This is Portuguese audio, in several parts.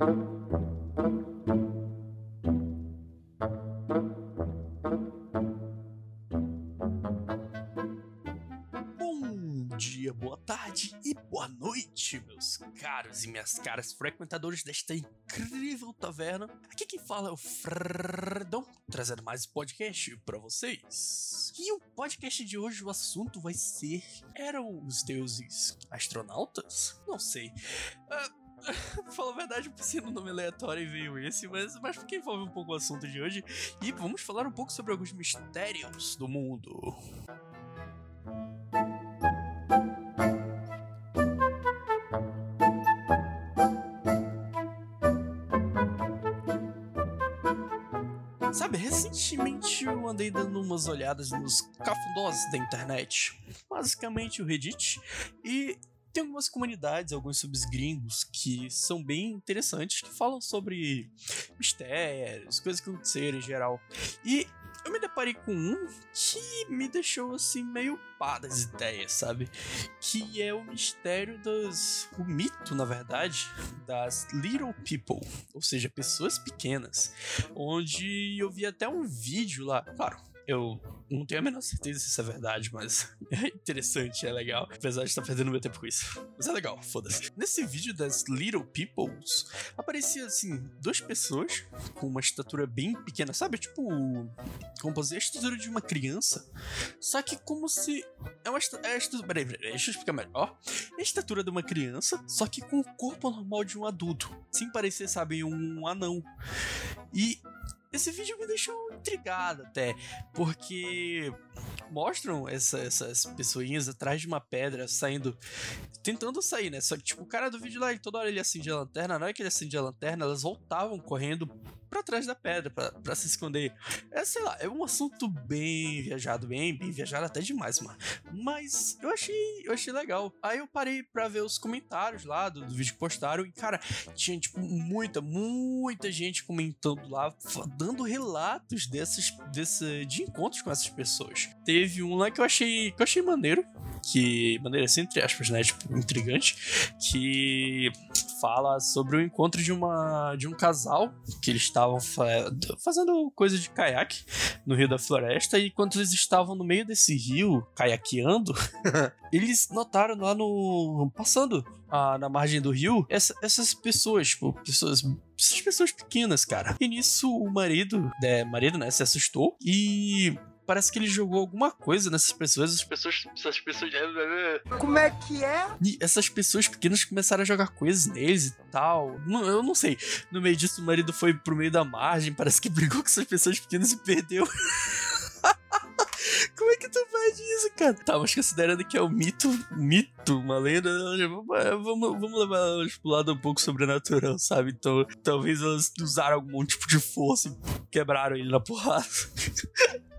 Bom dia, boa tarde e boa noite, meus caros e minhas caras frequentadores desta incrível taverna. Aqui quem fala é o Fredão, trazendo mais podcast pra vocês. E o podcast de hoje, o assunto vai ser: eram os deuses astronautas? Não sei. Ah, Falar a verdade, eu pensei no nome aleatório e veio esse, mas, mas porque envolve um pouco o assunto de hoje. E vamos falar um pouco sobre alguns mistérios do mundo. Sabe, recentemente eu andei dando umas olhadas nos cafundós da internet, basicamente o Reddit, e tem algumas comunidades, alguns subs gringos que são bem interessantes, que falam sobre mistérios, coisas que aconteceram em geral. E eu me deparei com um que me deixou assim meio pá das ideias, sabe? Que é o mistério das. o mito, na verdade, das Little People, ou seja, pessoas pequenas. Onde eu vi até um vídeo lá, claro, eu não tenho a menor certeza se isso é verdade, mas é interessante, é legal. Apesar de estar perdendo meu tempo com isso. Mas é legal, foda-se. Nesse vídeo das Little Peoples, aparecia assim, duas pessoas com uma estatura bem pequena, sabe? Tipo, como dizer, a estatura de uma criança. Só que como se. É uma estatura. É peraí, peraí, deixa eu explicar melhor. É a estatura de uma criança, só que com o corpo normal de um adulto. Sem parecer, sabe, um anão. E esse vídeo me deixou intrigado até, porque mostram essa, essas pessoinhas atrás de uma pedra saindo, tentando sair, né? Só que, tipo, o cara do vídeo lá, ele, toda hora ele acendia a lanterna, não é que ele acendia a lanterna, elas voltavam correndo para trás da pedra para se esconder. É, sei lá, é um assunto bem viajado, bem, bem viajado até demais, mano. Mas eu achei, eu achei legal. Aí eu parei para ver os comentários lá do, do, vídeo que postaram e, cara, tinha, tipo, muita, muita gente comentando lá, dando relatos desses, desse, de encontros com essas pessoas. Teve um lá que eu achei, que eu achei maneiro, que maneira assim, entre aspas, né, tipo, intrigante, que fala sobre o encontro de uma de um casal que eles estavam fa fazendo coisa de caiaque no Rio da Floresta e enquanto eles estavam no meio desse rio caiaqueando, eles notaram lá no passando ah, na margem do rio essa, essas pessoas, tipo, pessoas essas pessoas pequenas, cara. E nisso o marido, é, marido, né, se assustou e parece que ele jogou alguma coisa nessas pessoas. As pessoas. Essas pessoas. Como é que é? E essas pessoas pequenas começaram a jogar coisas neles e tal. Não, eu não sei. No meio disso, o marido foi pro meio da margem, parece que brigou com essas pessoas pequenas e perdeu. Como é que tu faz isso, cara? Tá, mas considerando que é um mito, mito, uma lenda, vamos, vamos levar elas pro lado um pouco sobrenatural, sabe? Então, talvez elas usaram algum tipo de força e quebraram ele na porrada.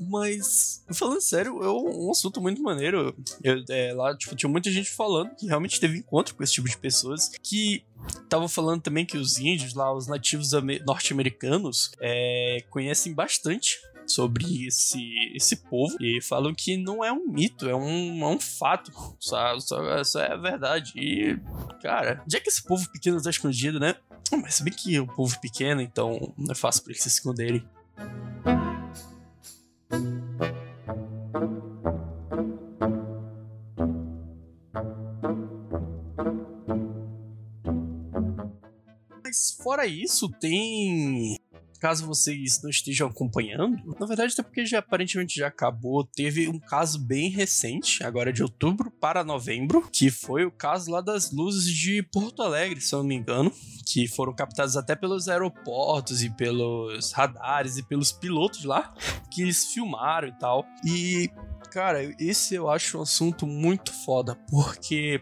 Mas, falando sério, é um assunto muito maneiro. Eu, é, lá, tipo, tinha muita gente falando que realmente teve encontro com esse tipo de pessoas. Que estavam falando também que os índios lá, os nativos norte-americanos, é, conhecem bastante sobre esse, esse povo e falam que não é um mito, é um, é um fato, só, só, é verdade. E, cara, já que esse povo pequeno tá escondido, né? Mas se bem que é um povo pequeno, então não é fácil pra eles se esconderem. Mas fora isso, tem caso vocês não estejam acompanhando, na verdade até porque já aparentemente já acabou, teve um caso bem recente, agora de outubro para novembro, que foi o caso lá das luzes de Porto Alegre, se eu não me engano, que foram captadas até pelos aeroportos e pelos radares e pelos pilotos lá, que eles filmaram e tal. E cara, esse eu acho um assunto muito foda, porque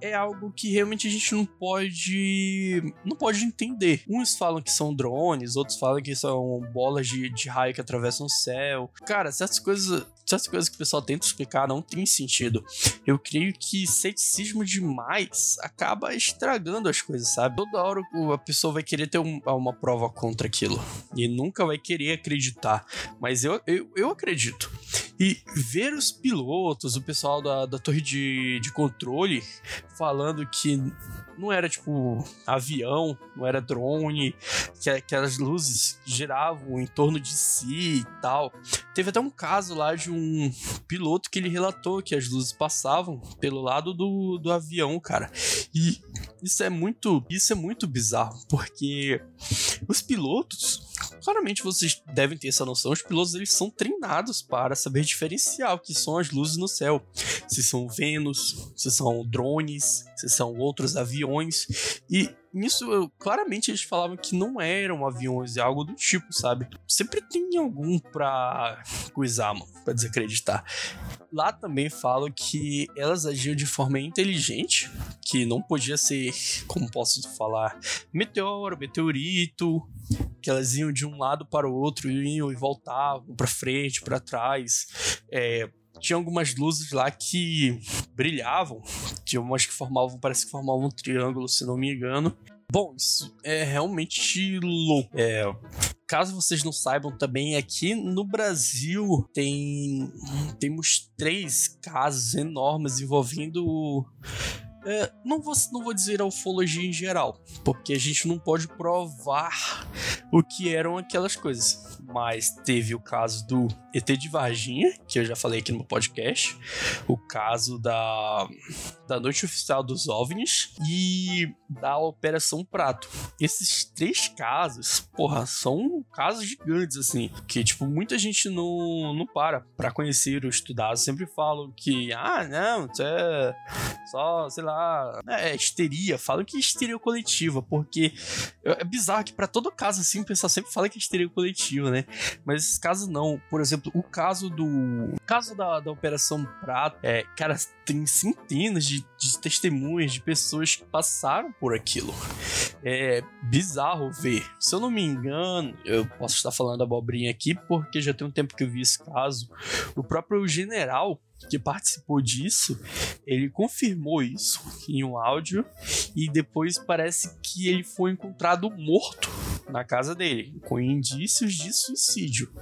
é algo que realmente a gente não pode não pode entender. Uns falam que são drones, outros falam que são bolas de, de raio que atravessam o céu. Cara, certas coisas certas coisas que o pessoal tenta explicar não tem sentido. Eu creio que ceticismo demais acaba estragando as coisas, sabe? Toda hora a pessoa vai querer ter um, uma prova contra aquilo e nunca vai querer acreditar. Mas eu, eu, eu acredito. E ver os pilotos, o pessoal da, da torre de, de controle falando que não era tipo avião, não era drone, que aquelas luzes giravam em torno de si e tal. Teve até um caso lá de um piloto que ele relatou que as luzes passavam pelo lado do, do avião, cara. E isso é muito, isso é muito bizarro, porque os pilotos, claramente vocês devem ter essa noção, os pilotos eles são treinados para saber diferenciar o que são as luzes no céu. Se são Vênus, se são drones, se são outros aviões. E nisso, eu, claramente eles falavam que não eram aviões, é algo do tipo, sabe? Sempre tem algum pra coisar, mano, pra desacreditar. Lá também falam que elas agiam de forma inteligente, que não podia ser, como posso falar, meteoro, meteorito, que elas iam de um lado para o outro, iam e voltavam para frente, para trás. É, tinha algumas luzes lá que brilhavam, tinha umas que formavam, parece que formavam um triângulo, se não me engano. Bom, isso é realmente louco. É, caso vocês não saibam também, aqui no Brasil tem temos três casos enormes envolvendo é, não, vou, não vou dizer a ufologia em geral, porque a gente não pode provar o que eram aquelas coisas. Mas teve o caso do ET de Varginha, que eu já falei aqui no podcast, o caso da, da Noite Oficial dos OVNIs e da Operação Prato. Esses três casos, porra, são casos gigantes, assim, que, tipo, muita gente não, não para pra conhecer ou estudar. Sempre falam que, ah, não, isso é só, sei lá, é, histeria, falam que é histeria coletiva, porque é bizarro que para todo caso assim o pessoal sempre fala que é histeria coletiva, né? Mas esses casos não. Por exemplo, o caso do. O caso da, da Operação Prato, é, cara, tem centenas de, de testemunhas de pessoas que passaram por aquilo. É bizarro ver. Se eu não me engano, eu posso estar falando abobrinha aqui, porque já tem um tempo que eu vi esse caso. O próprio general que participou disso, ele confirmou isso em um áudio e depois parece que ele foi encontrado morto na casa dele, com indícios de suicídio.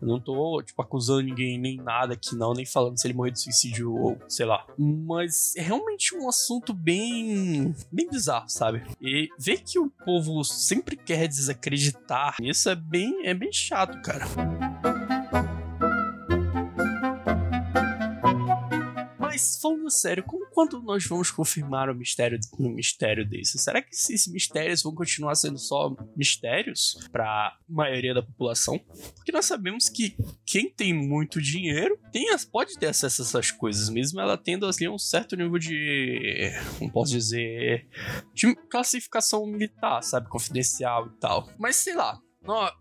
Eu não tô, tipo, acusando ninguém nem nada aqui não, nem falando se ele morreu de suicídio ou sei lá. Mas é realmente um assunto bem bem bizarro, sabe? E ver que o povo sempre quer desacreditar nisso é bem é bem chato, cara. Mas falando sério, como quando nós vamos confirmar o mistério um mistério desse? Será que esses mistérios vão continuar sendo só mistérios para maioria da população? Porque nós sabemos que quem tem muito dinheiro tem, pode ter acesso a essas coisas, mesmo ela tendo assim um certo nível de, como posso dizer, de classificação militar, sabe, confidencial e tal. Mas sei lá,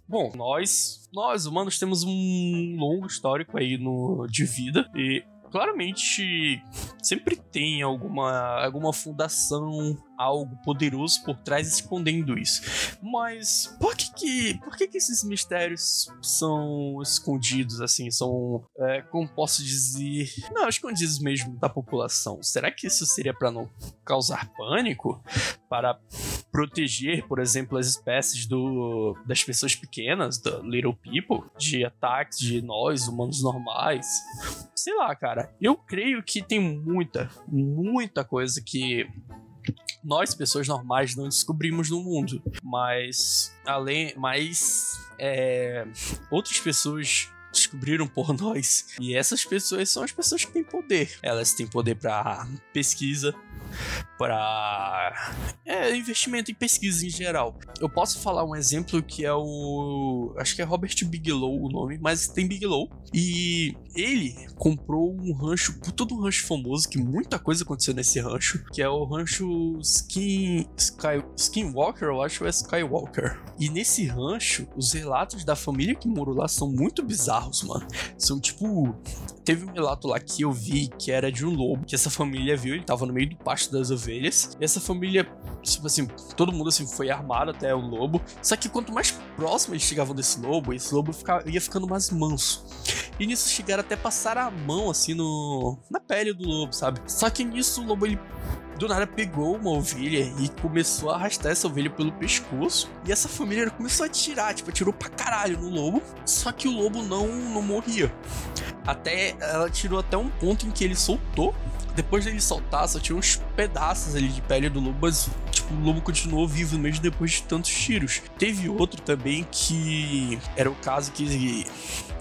bom, nós, nós humanos temos um longo histórico aí no, de vida e claramente sempre tem alguma, alguma fundação algo poderoso por trás escondendo isso. Mas por que que, por que, que esses mistérios são escondidos assim? São, é, como posso dizer, não, escondidos mesmo da população. Será que isso seria para não causar pânico? Para proteger, por exemplo, as espécies do, das pessoas pequenas, da little people, de ataques de nós, humanos normais? Sei lá, cara. Eu creio que tem muita, muita coisa que nós, pessoas normais, não descobrimos no mundo. Mas, além. Mas. É, outras pessoas descobriram por nós. E essas pessoas são as pessoas que têm poder. Elas têm poder para pesquisa, para é, investimento em pesquisa em geral. Eu posso falar um exemplo que é o. Acho que é Robert Bigelow o nome, mas tem Bigelow. E ele comprou um rancho, todo um rancho famoso, que muita coisa aconteceu nesse rancho, que é o rancho Skin, Sky, Skinwalker, eu acho, é Skywalker. E nesse rancho, os relatos da família que morou lá são muito bizarros, mano. São tipo. Teve um relato lá que eu vi que era de um lobo, que essa família viu, ele tava no meio do pasto das ovelhas. E essa família, tipo assim, todo mundo assim foi armado até o lobo. Só que quanto mais próximo eles chegavam desse lobo, esse lobo ficava, ia ficando mais manso. E nisso chegaram até passar a mão assim no na pele do lobo, sabe? Só que nisso o lobo ele do nada pegou uma ovelha e começou a arrastar essa ovelha pelo pescoço. E essa família começou a tirar, tipo, atirou pra caralho no lobo. Só que o lobo não, não morria. Até ela tirou até um ponto em que ele soltou depois dele soltar, só tinha uns pedaços ali de pele do lobo, mas tipo, o lobo continuou vivo mesmo depois de tantos tiros. Teve outro também que era o caso que.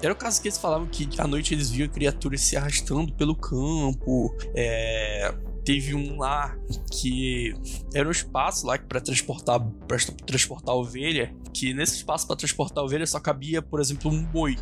Era o caso que eles falavam que à noite eles viam criaturas se arrastando pelo campo. É teve um lá que era um espaço lá para transportar transportar ovelha, que nesse espaço para transportar ovelha só cabia, por exemplo, um boi.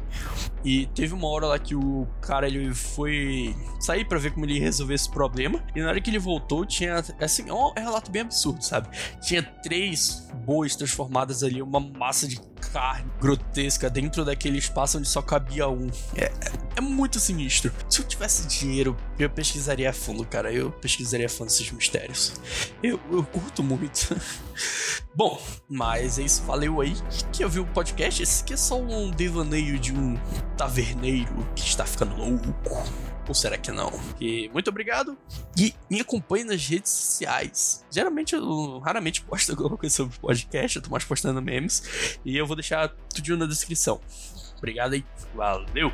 E teve uma hora lá que o cara ele foi sair para ver como ele ia resolver esse problema, e na hora que ele voltou tinha assim, é um relato bem absurdo, sabe? Tinha três bois transformadas ali, uma massa de carne grotesca dentro daquele espaço onde só cabia um. É, é muito sinistro. Se eu tivesse dinheiro, eu pesquisaria a fundo, cara. Eu pesquisaria a fundo esses mistérios. Eu, eu curto muito. Bom, mas é isso. Valeu aí que ouviu o podcast. Esse aqui é só um devaneio de um taverneiro que está ficando louco. Ou será que não? E muito obrigado. E me acompanhe nas redes sociais. Geralmente eu raramente posto alguma coisa sobre podcast, eu tô mais postando memes. E eu vou deixar tudo na descrição. Obrigado aí. Valeu!